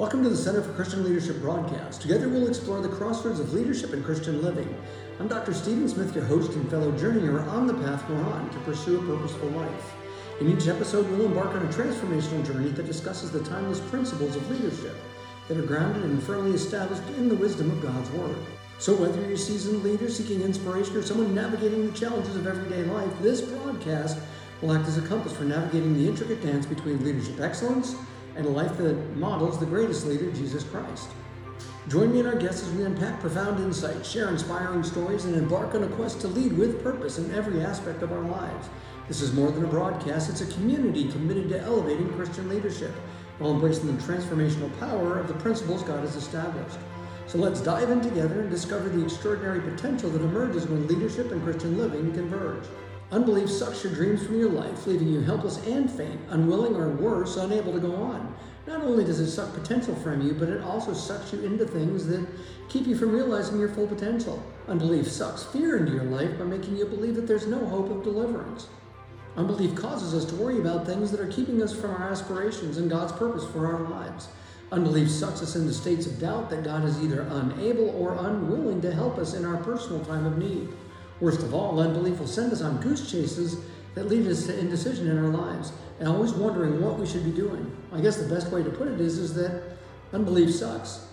Welcome to the Center for Christian Leadership broadcast. Together we'll explore the crossroads of leadership and Christian living. I'm Dr. Stephen Smith, your host and fellow journeyer on the path we're on to pursue a purposeful life. In each episode, we'll embark on a transformational journey that discusses the timeless principles of leadership that are grounded and firmly established in the wisdom of God's Word. So, whether you're a seasoned leader seeking inspiration or someone navigating the challenges of everyday life, this broadcast will act as a compass for navigating the intricate dance between leadership excellence and a life that models the greatest leader, Jesus Christ. Join me and our guests as we unpack profound insights, share inspiring stories, and embark on a quest to lead with purpose in every aspect of our lives. This is more than a broadcast, it's a community committed to elevating Christian leadership while embracing the transformational power of the principles God has established. So let's dive in together and discover the extraordinary potential that emerges when leadership and Christian living converge. Unbelief sucks your dreams from your life, leaving you helpless and faint, unwilling or worse, unable to go on. Not only does it suck potential from you, but it also sucks you into things that keep you from realizing your full potential. Unbelief sucks fear into your life by making you believe that there's no hope of deliverance. Unbelief causes us to worry about things that are keeping us from our aspirations and God's purpose for our lives. Unbelief sucks us into states of doubt that God is either unable or unwilling to help us in our personal time of need. Worst of all, unbelief will send us on goose chases that lead us to indecision in our lives and always wondering what we should be doing. I guess the best way to put it is, is that unbelief sucks.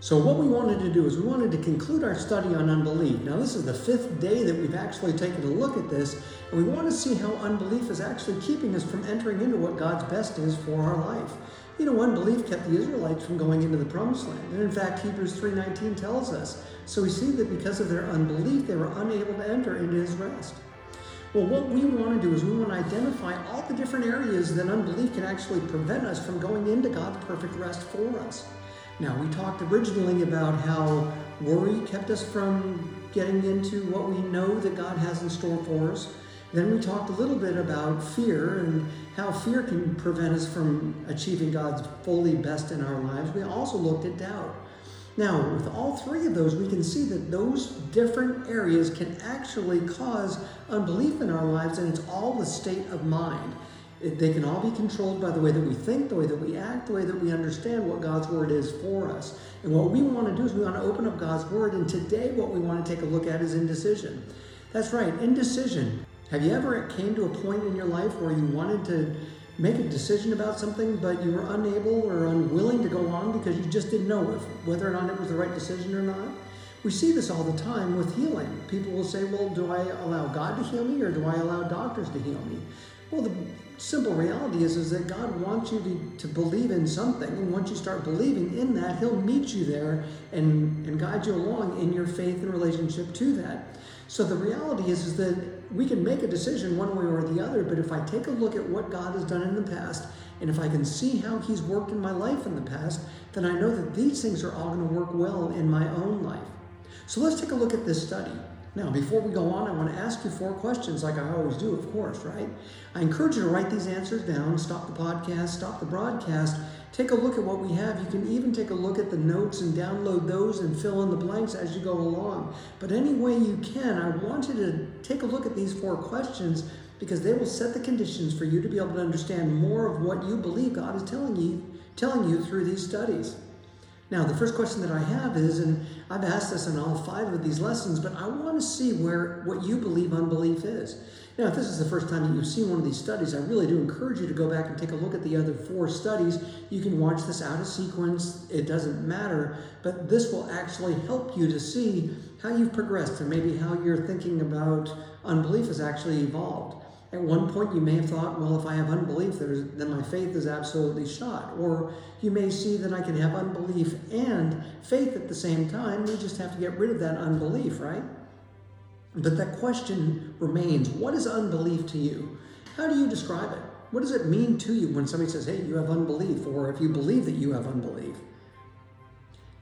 So, what we wanted to do is we wanted to conclude our study on unbelief. Now, this is the fifth day that we've actually taken a look at this, and we want to see how unbelief is actually keeping us from entering into what God's best is for our life. You know, unbelief kept the Israelites from going into the promised land. And in fact, Hebrews 3:19 tells us. So we see that because of their unbelief, they were unable to enter into his rest. Well, what we want to do is we want to identify all the different areas that unbelief can actually prevent us from going into God's perfect rest for us. Now, we talked originally about how worry kept us from getting into what we know that God has in store for us. Then we talked a little bit about fear and how fear can prevent us from achieving God's fully best in our lives. We also looked at doubt. Now, with all three of those, we can see that those different areas can actually cause unbelief in our lives, and it's all the state of mind. They can all be controlled by the way that we think, the way that we act, the way that we understand what God's Word is for us. And what we want to do is we want to open up God's Word, and today what we want to take a look at is indecision. That's right, indecision. Have you ever came to a point in your life where you wanted to make a decision about something, but you were unable or unwilling to go on because you just didn't know if, whether or not it was the right decision or not? We see this all the time with healing. People will say, Well, do I allow God to heal me or do I allow doctors to heal me? Well, the simple reality is, is that God wants you to, to believe in something. And once you start believing in that, He'll meet you there and, and guide you along in your faith and relationship to that. So the reality is, is that we can make a decision one way or the other, but if I take a look at what God has done in the past, and if I can see how He's worked in my life in the past, then I know that these things are all going to work well in my own life. So let's take a look at this study. Now, before we go on, I want to ask you four questions, like I always do, of course, right? I encourage you to write these answers down, stop the podcast, stop the broadcast, take a look at what we have. You can even take a look at the notes and download those and fill in the blanks as you go along. But any way you can, I want you to take a look at these four questions because they will set the conditions for you to be able to understand more of what you believe God is telling you, telling you through these studies. Now, the first question that I have is, and I've asked this in all five of these lessons, but I want to see where what you believe unbelief is. Now, if this is the first time that you've seen one of these studies, I really do encourage you to go back and take a look at the other four studies. You can watch this out of sequence, it doesn't matter, but this will actually help you to see how you've progressed and maybe how your thinking about unbelief has actually evolved. At one point, you may have thought, well, if I have unbelief, then my faith is absolutely shot. Or you may see that I can have unbelief and faith at the same time. We just have to get rid of that unbelief, right? But that question remains what is unbelief to you? How do you describe it? What does it mean to you when somebody says, hey, you have unbelief, or if you believe that you have unbelief?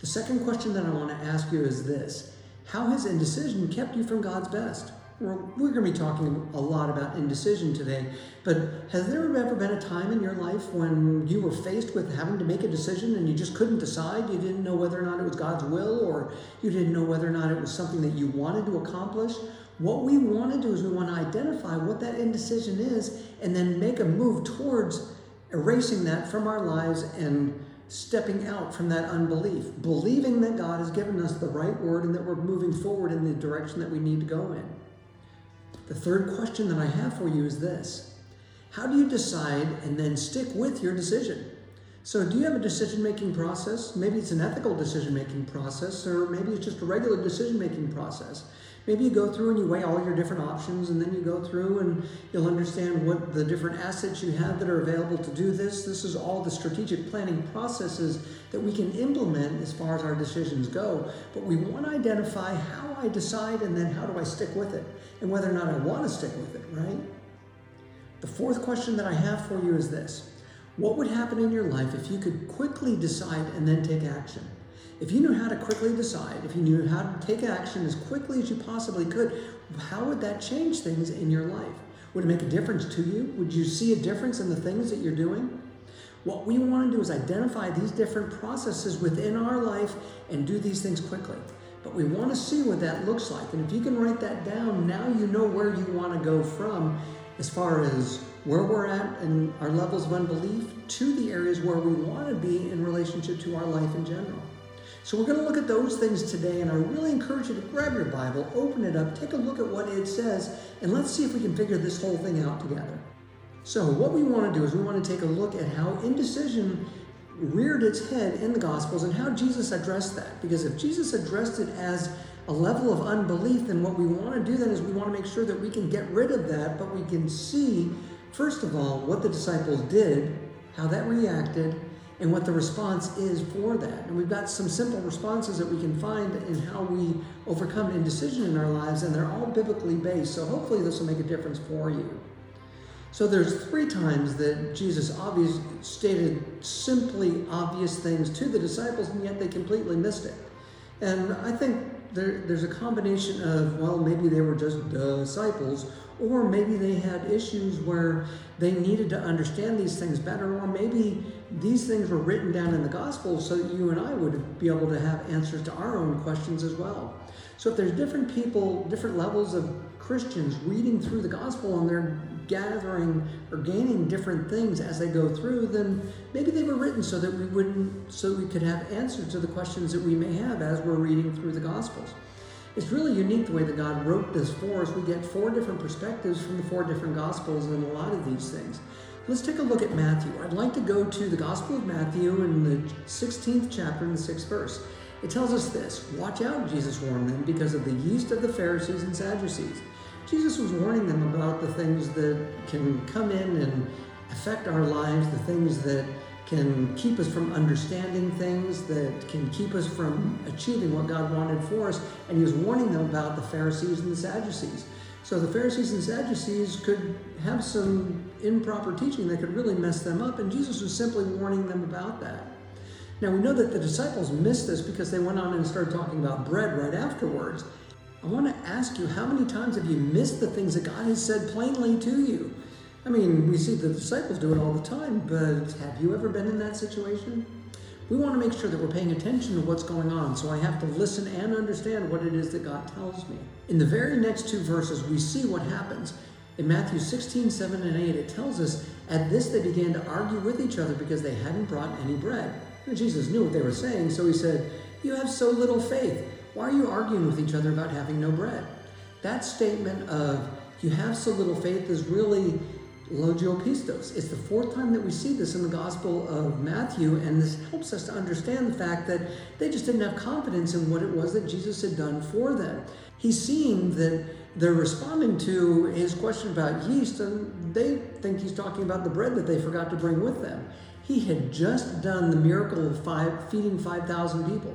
The second question that I want to ask you is this How has indecision kept you from God's best? We're, going to be talking a lot about indecision today, but has there ever been a time in your life when you were faced with having to make a decision and you just couldn't decide? You didn't know whether or not it was God's will, or you didn't know whether or not it was something that you wanted to accomplish? What we want to do is we want to identify what that indecision is and then make a move towards erasing that from our lives and stepping out from that unbelief, believing that God has given us the right word and that we're moving forward in the direction that we need to go in. The third question that I have for you is this How do you decide and then stick with your decision? So, do you have a decision making process? Maybe it's an ethical decision making process, or maybe it's just a regular decision making process. Maybe you go through and you weigh all your different options, and then you go through and you'll understand what the different assets you have that are available to do this. This is all the strategic planning processes that we can implement as far as our decisions go. But we want to identify how I decide and then how do I stick with it, and whether or not I want to stick with it, right? The fourth question that I have for you is this what would happen in your life if you could quickly decide and then take action? If you knew how to quickly decide, if you knew how to take action as quickly as you possibly could, how would that change things in your life? Would it make a difference to you? Would you see a difference in the things that you're doing? What we want to do is identify these different processes within our life and do these things quickly. But we want to see what that looks like. And if you can write that down, now you know where you want to go from as far as where we're at and our levels of unbelief to the areas where we want to be in relationship to our life in general. So we're going to look at those things today, and I really encourage you to grab your Bible, open it up, take a look at what it says, and let's see if we can figure this whole thing out together. So, what we want to do is we want to take a look at how indecision reared its head in the Gospels and how Jesus addressed that. Because if Jesus addressed it as a level of unbelief, then what we want to do then is we want to make sure that we can get rid of that, but we can see, first of all, what the disciples did, how that reacted, and what the response is for that. And we've got some simple responses that we can find in how we overcome indecision in our lives, and they're all biblically based. So hopefully this will make a difference for you. So there's three times that Jesus obvious, stated simply obvious things to the disciples, and yet they completely missed it. And I think there, there's a combination of, well, maybe they were just disciples, or maybe they had issues where they needed to understand these things better, or maybe these things were written down in the gospel so that you and I would be able to have answers to our own questions as well. So if there's different people, different levels of Christians reading through the gospel and they're gathering or gaining different things as they go through, then maybe they were written so that we wouldn't, so we could have answers to the questions that we may have as we're reading through the gospels. It's really unique the way that God wrote this for us. We get four different perspectives from the four different gospels in a lot of these things. Let's take a look at Matthew. I'd like to go to the Gospel of Matthew in the 16th chapter in the 6th verse. It tells us this Watch out, Jesus warned them, because of the yeast of the Pharisees and Sadducees. Jesus was warning them about the things that can come in and affect our lives, the things that can keep us from understanding things, that can keep us from achieving what God wanted for us. And he was warning them about the Pharisees and the Sadducees. So the Pharisees and Sadducees could have some improper teaching that could really mess them up, and Jesus was simply warning them about that. Now we know that the disciples missed this because they went on and started talking about bread right afterwards. I want to ask you, how many times have you missed the things that God has said plainly to you? I mean, we see the disciples do it all the time, but have you ever been in that situation? We want to make sure that we're paying attention to what's going on, so I have to listen and understand what it is that God tells me. In the very next two verses, we see what happens. In Matthew 16, 7 and 8, it tells us, At this they began to argue with each other because they hadn't brought any bread. And Jesus knew what they were saying, so he said, You have so little faith. Why are you arguing with each other about having no bread? That statement of, You have so little faith is really oligopistos. It's the fourth time that we see this in the Gospel of Matthew, and this helps us to understand the fact that they just didn't have confidence in what it was that Jesus had done for them. He's seeing that they're responding to his question about yeast, and they think he's talking about the bread that they forgot to bring with them. He had just done the miracle of five, feeding 5,000 people.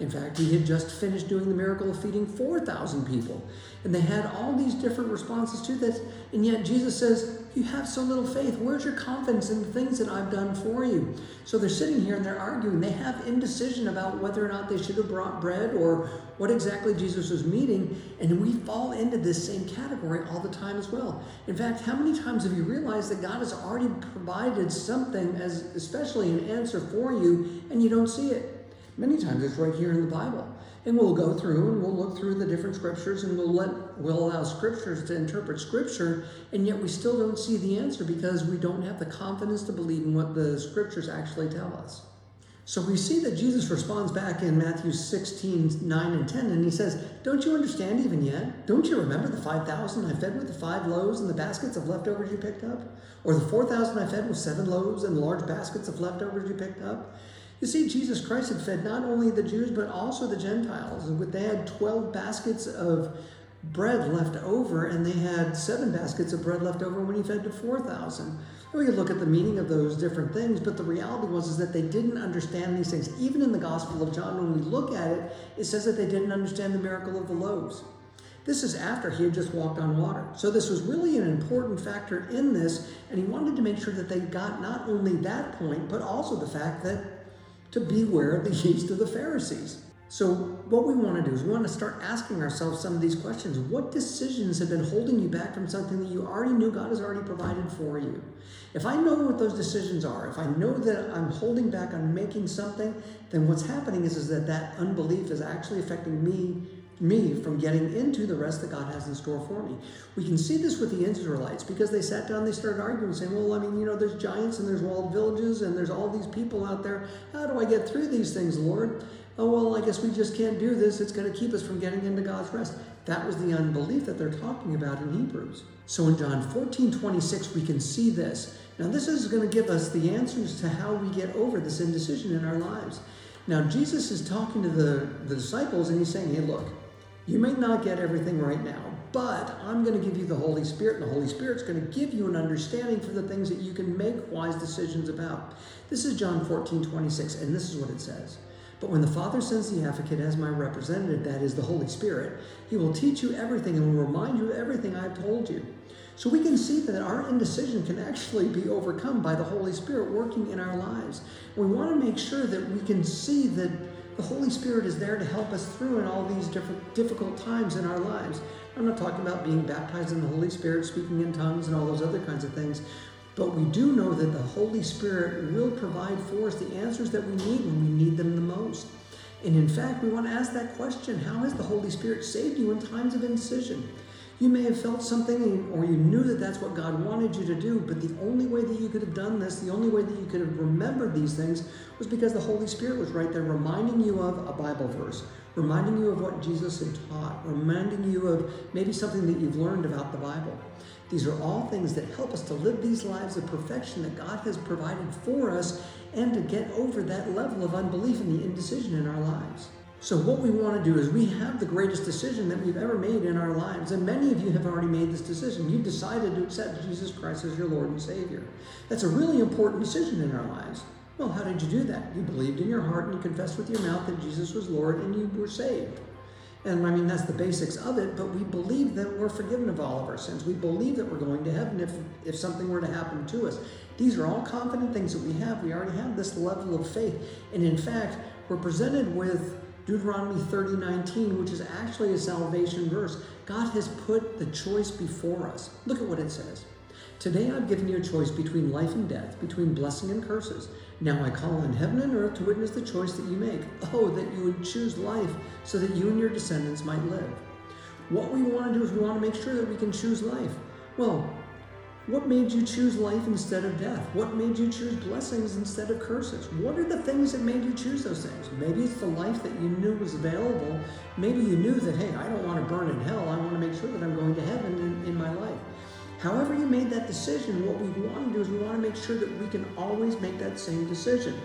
In fact, he had just finished doing the miracle of feeding 4,000 people. And they had all these different responses to this. And yet Jesus says, You have so little faith. Where's your confidence in the things that I've done for you? So they're sitting here and they're arguing. They have indecision about whether or not they should have brought bread or what exactly Jesus was meeting. And we fall into this same category all the time as well. In fact, how many times have you realized that God has already provided something as especially an answer for you and you don't see it? Many times it's right here in the Bible. And we'll go through and we'll look through the different scriptures and we'll let we'll allow scriptures to interpret scripture, and yet we still don't see the answer because we don't have the confidence to believe in what the scriptures actually tell us. So we see that Jesus responds back in Matthew 16, 9 and 10, and he says, Don't you understand even yet? Don't you remember the 5,000 I fed with the five loaves and the baskets of leftovers you picked up? Or the 4,000 I fed with seven loaves and large baskets of leftovers you picked up? You see, Jesus Christ had fed not only the Jews, but also the Gentiles. They had 12 baskets of bread left over, and they had seven baskets of bread left over when he fed to 4,000. We could look at the meaning of those different things, but the reality was is that they didn't understand these things. Even in the Gospel of John, when we look at it, it says that they didn't understand the miracle of the loaves. This is after he had just walked on water. So this was really an important factor in this, and he wanted to make sure that they got not only that point, but also the fact that to beware of the yeast of the Pharisees. So, what we want to do is we want to start asking ourselves some of these questions. What decisions have been holding you back from something that you already knew God has already provided for you? If I know what those decisions are, if I know that I'm holding back on making something, then what's happening is, is that that unbelief is actually affecting me me from getting into the rest that God has in store for me. We can see this with the Israelites because they sat down, they started arguing, saying, Well, I mean, you know, there's giants and there's walled villages and there's all these people out there. How do I get through these things, Lord? oh, well, I guess we just can't do this. It's going to keep us from getting into God's rest. That was the unbelief that they're talking about in Hebrews. So in John 14 26, we can see this. Now, this is going to give us the answers to how we get over this indecision in our lives. Now, Jesus is talking to the, the disciples and he's saying, hey, look, you may not get everything right now, but I'm going to give you the Holy Spirit, and the Holy Spirit's going to give you an understanding for the things that you can make wise decisions about. This is John 14 26, and this is what it says. But when the Father sends the advocate as my representative, that is the Holy Spirit, he will teach you everything and will remind you of everything I've told you. So we can see that our indecision can actually be overcome by the Holy Spirit working in our lives. We want to make sure that we can see that the Holy Spirit is there to help us through in all these different difficult times in our lives. I'm not talking about being baptized in the Holy Spirit, speaking in tongues, and all those other kinds of things. But we do know that the Holy Spirit will provide for us the answers that we need when we need them the most. And in fact, we want to ask that question How has the Holy Spirit saved you in times of indecision? You may have felt something or you knew that that's what God wanted you to do, but the only way that you could have done this, the only way that you could have remembered these things was because the Holy Spirit was right there reminding you of a Bible verse, reminding you of what Jesus had taught, reminding you of maybe something that you've learned about the Bible. These are all things that help us to live these lives of perfection that God has provided for us and to get over that level of unbelief and the indecision in our lives. So, what we want to do is we have the greatest decision that we've ever made in our lives. And many of you have already made this decision. You've decided to accept Jesus Christ as your Lord and Savior. That's a really important decision in our lives. Well, how did you do that? You believed in your heart and you confessed with your mouth that Jesus was Lord and you were saved. And I mean, that's the basics of it, but we believe that we're forgiven of all of our sins. We believe that we're going to heaven if, if something were to happen to us. These are all confident things that we have. We already have this level of faith. And in fact, we're presented with Deuteronomy 30 19, which is actually a salvation verse. God has put the choice before us. Look at what it says. Today I've given you a choice between life and death, between blessing and curses. Now I call on heaven and earth to witness the choice that you make. Oh, that you would choose life so that you and your descendants might live. What we want to do is we want to make sure that we can choose life. Well, what made you choose life instead of death? What made you choose blessings instead of curses? What are the things that made you choose those things? Maybe it's the life that you knew was available. Maybe you knew that, hey, I don't want to burn in hell. I want to make sure that I'm going to heaven in, in my life. However, you made that decision, what we want to do is we want to make sure that we can always make that same decision.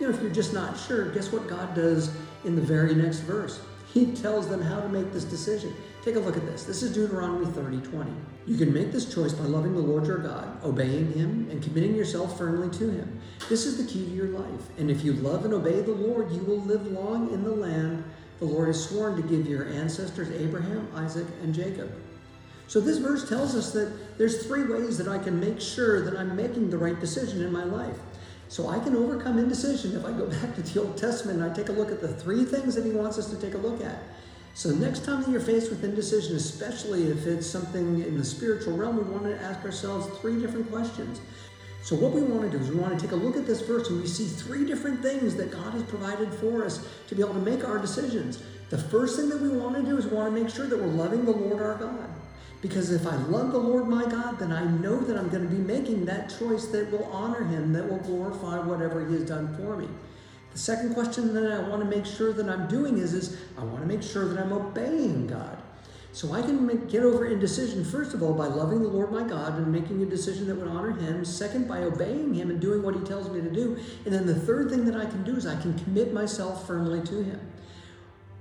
You know, if you're just not sure, guess what God does in the very next verse? He tells them how to make this decision. Take a look at this. This is Deuteronomy 30 20. You can make this choice by loving the Lord your God, obeying Him, and committing yourself firmly to Him. This is the key to your life. And if you love and obey the Lord, you will live long in the land the Lord has sworn to give your ancestors Abraham, Isaac, and Jacob. So this verse tells us that there's three ways that I can make sure that I'm making the right decision in my life. So I can overcome indecision if I go back to the Old Testament and I take a look at the three things that he wants us to take a look at. So next time that you're faced with indecision, especially if it's something in the spiritual realm, we want to ask ourselves three different questions. So what we want to do is we want to take a look at this verse and we see three different things that God has provided for us to be able to make our decisions. The first thing that we want to do is we want to make sure that we're loving the Lord our God. Because if I love the Lord my God, then I know that I'm going to be making that choice that will honor him, that will glorify whatever he has done for me. The second question that I want to make sure that I'm doing is, is I want to make sure that I'm obeying God. So I can make, get over indecision, first of all, by loving the Lord my God and making a decision that would honor Him. Second, by obeying Him and doing what He tells me to do. And then the third thing that I can do is I can commit myself firmly to Him.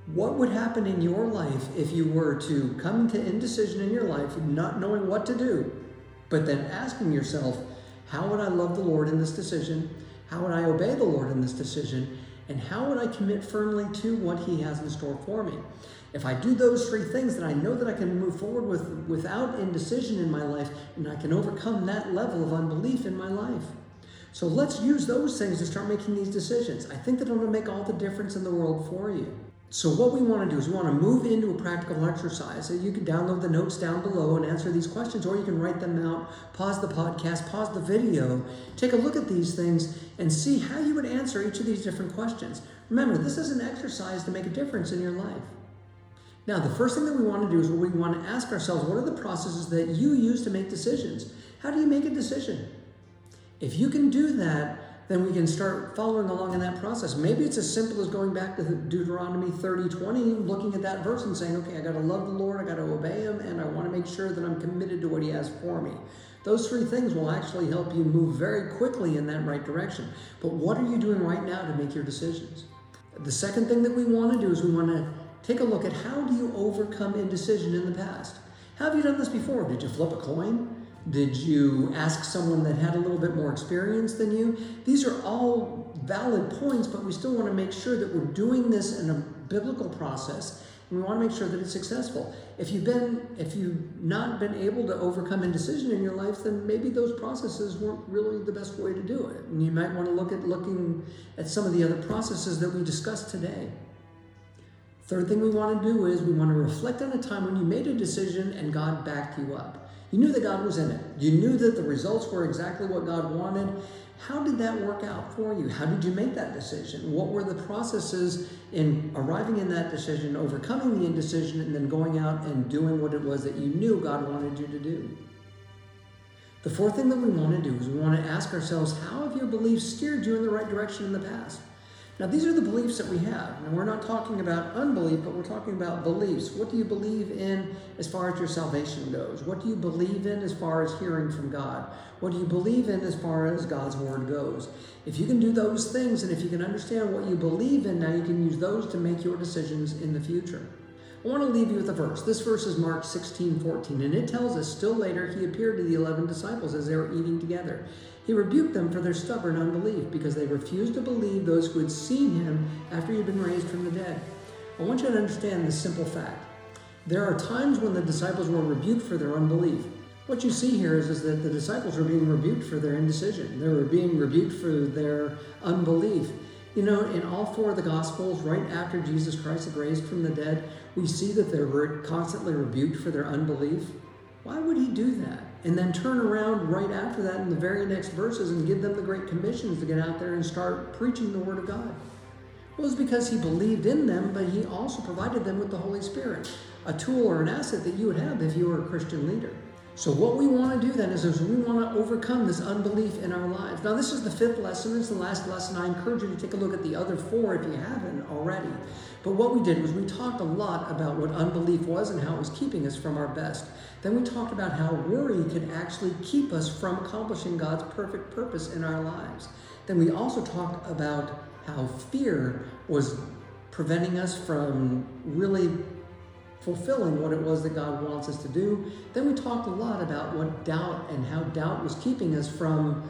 What would happen in your life if you were to come to indecision in your life, not knowing what to do, but then asking yourself, how would I love the Lord in this decision? How would I obey the Lord in this decision? And how would I commit firmly to what He has in store for me? If I do those three things, then I know that I can move forward with, without indecision in my life, and I can overcome that level of unbelief in my life. So let's use those things to start making these decisions. I think that it'll make all the difference in the world for you. So what we want to do is we want to move into a practical exercise. So you can download the notes down below and answer these questions, or you can write them out, pause the podcast, pause the video, take a look at these things, and see how you would answer each of these different questions. Remember, this is an exercise to make a difference in your life. Now, the first thing that we want to do is we want to ask ourselves what are the processes that you use to make decisions? How do you make a decision? If you can do that, then we can start following along in that process. Maybe it's as simple as going back to Deuteronomy 30 20, looking at that verse and saying, okay, I got to love the Lord, I got to obey Him, and I want to make sure that I'm committed to what He has for me. Those three things will actually help you move very quickly in that right direction. But what are you doing right now to make your decisions? The second thing that we want to do is we want to take a look at how do you overcome indecision in the past? Have you done this before? Did you flip a coin? Did you ask someone that had a little bit more experience than you? These are all valid points, but we still want to make sure that we're doing this in a biblical process and we want to make sure that it's successful. If you've been if you've not been able to overcome indecision in your life, then maybe those processes weren't really the best way to do it. And you might want to look at looking at some of the other processes that we discussed today. Third thing we want to do is we want to reflect on a time when you made a decision and God backed you up. You knew that God was in it. You knew that the results were exactly what God wanted. How did that work out for you? How did you make that decision? What were the processes in arriving in that decision, overcoming the indecision, and then going out and doing what it was that you knew God wanted you to do? The fourth thing that we want to do is we want to ask ourselves how have your beliefs steered you in the right direction in the past? Now, these are the beliefs that we have. And we're not talking about unbelief, but we're talking about beliefs. What do you believe in as far as your salvation goes? What do you believe in as far as hearing from God? What do you believe in as far as God's Word goes? If you can do those things and if you can understand what you believe in, now you can use those to make your decisions in the future. I want to leave you with a verse. This verse is Mark 16, 14, and it tells us still later he appeared to the 11 disciples as they were eating together. He rebuked them for their stubborn unbelief because they refused to believe those who had seen him after he had been raised from the dead. I want you to understand this simple fact. There are times when the disciples were rebuked for their unbelief. What you see here is, is that the disciples were being rebuked for their indecision. They were being rebuked for their unbelief. You know, in all four of the Gospels, right after Jesus Christ had raised from the dead, we see that they were constantly rebuked for their unbelief. Why would he do that? And then turn around right after that in the very next verses and give them the great commissions to get out there and start preaching the Word of God? Well, it's because he believed in them, but he also provided them with the Holy Spirit, a tool or an asset that you would have if you were a Christian leader. So, what we want to do then is, is we want to overcome this unbelief in our lives. Now, this is the fifth lesson. It's the last lesson. I encourage you to take a look at the other four if you haven't already. But what we did was we talked a lot about what unbelief was and how it was keeping us from our best. Then we talked about how worry could actually keep us from accomplishing God's perfect purpose in our lives. Then we also talked about how fear was preventing us from really fulfilling what it was that God wants us to do. Then we talked a lot about what doubt and how doubt was keeping us from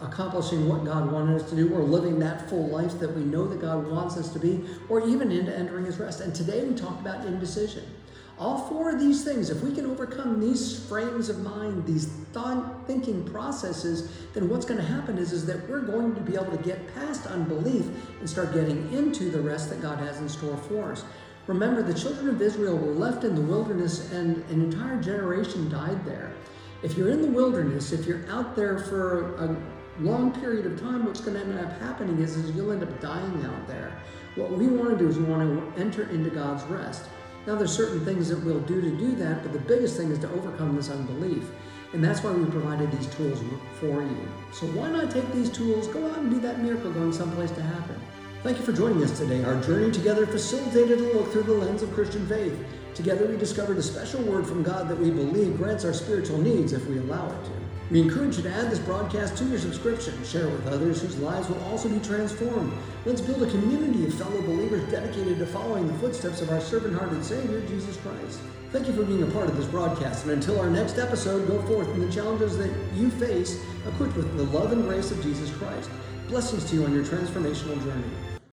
accomplishing what God wanted us to do or living that full life that we know that God wants us to be or even into entering his rest. And today we talk about indecision. All four of these things, if we can overcome these frames of mind, these thought thinking processes, then what's going to happen is, is that we're going to be able to get past unbelief and start getting into the rest that God has in store for us. Remember, the children of Israel were left in the wilderness and an entire generation died there. If you're in the wilderness, if you're out there for a long period of time, what's going to end up happening is, is you'll end up dying out there. What we want to do is we want to enter into God's rest. Now, there's certain things that we'll do to do that, but the biggest thing is to overcome this unbelief. And that's why we provided these tools for you. So why not take these tools, go out and do that miracle going someplace to happen? Thank you for joining us today. Our journey together facilitated a look through the lens of Christian faith. Together, we discovered a special word from God that we believe grants our spiritual needs if we allow it to. We encourage you to add this broadcast to your subscription, share it with others whose lives will also be transformed. Let's build a community of fellow believers dedicated to following the footsteps of our servant hearted Savior, Jesus Christ. Thank you for being a part of this broadcast, and until our next episode, go forth in the challenges that you face, equipped with the love and grace of Jesus Christ. Blessings to you on your transformational journey.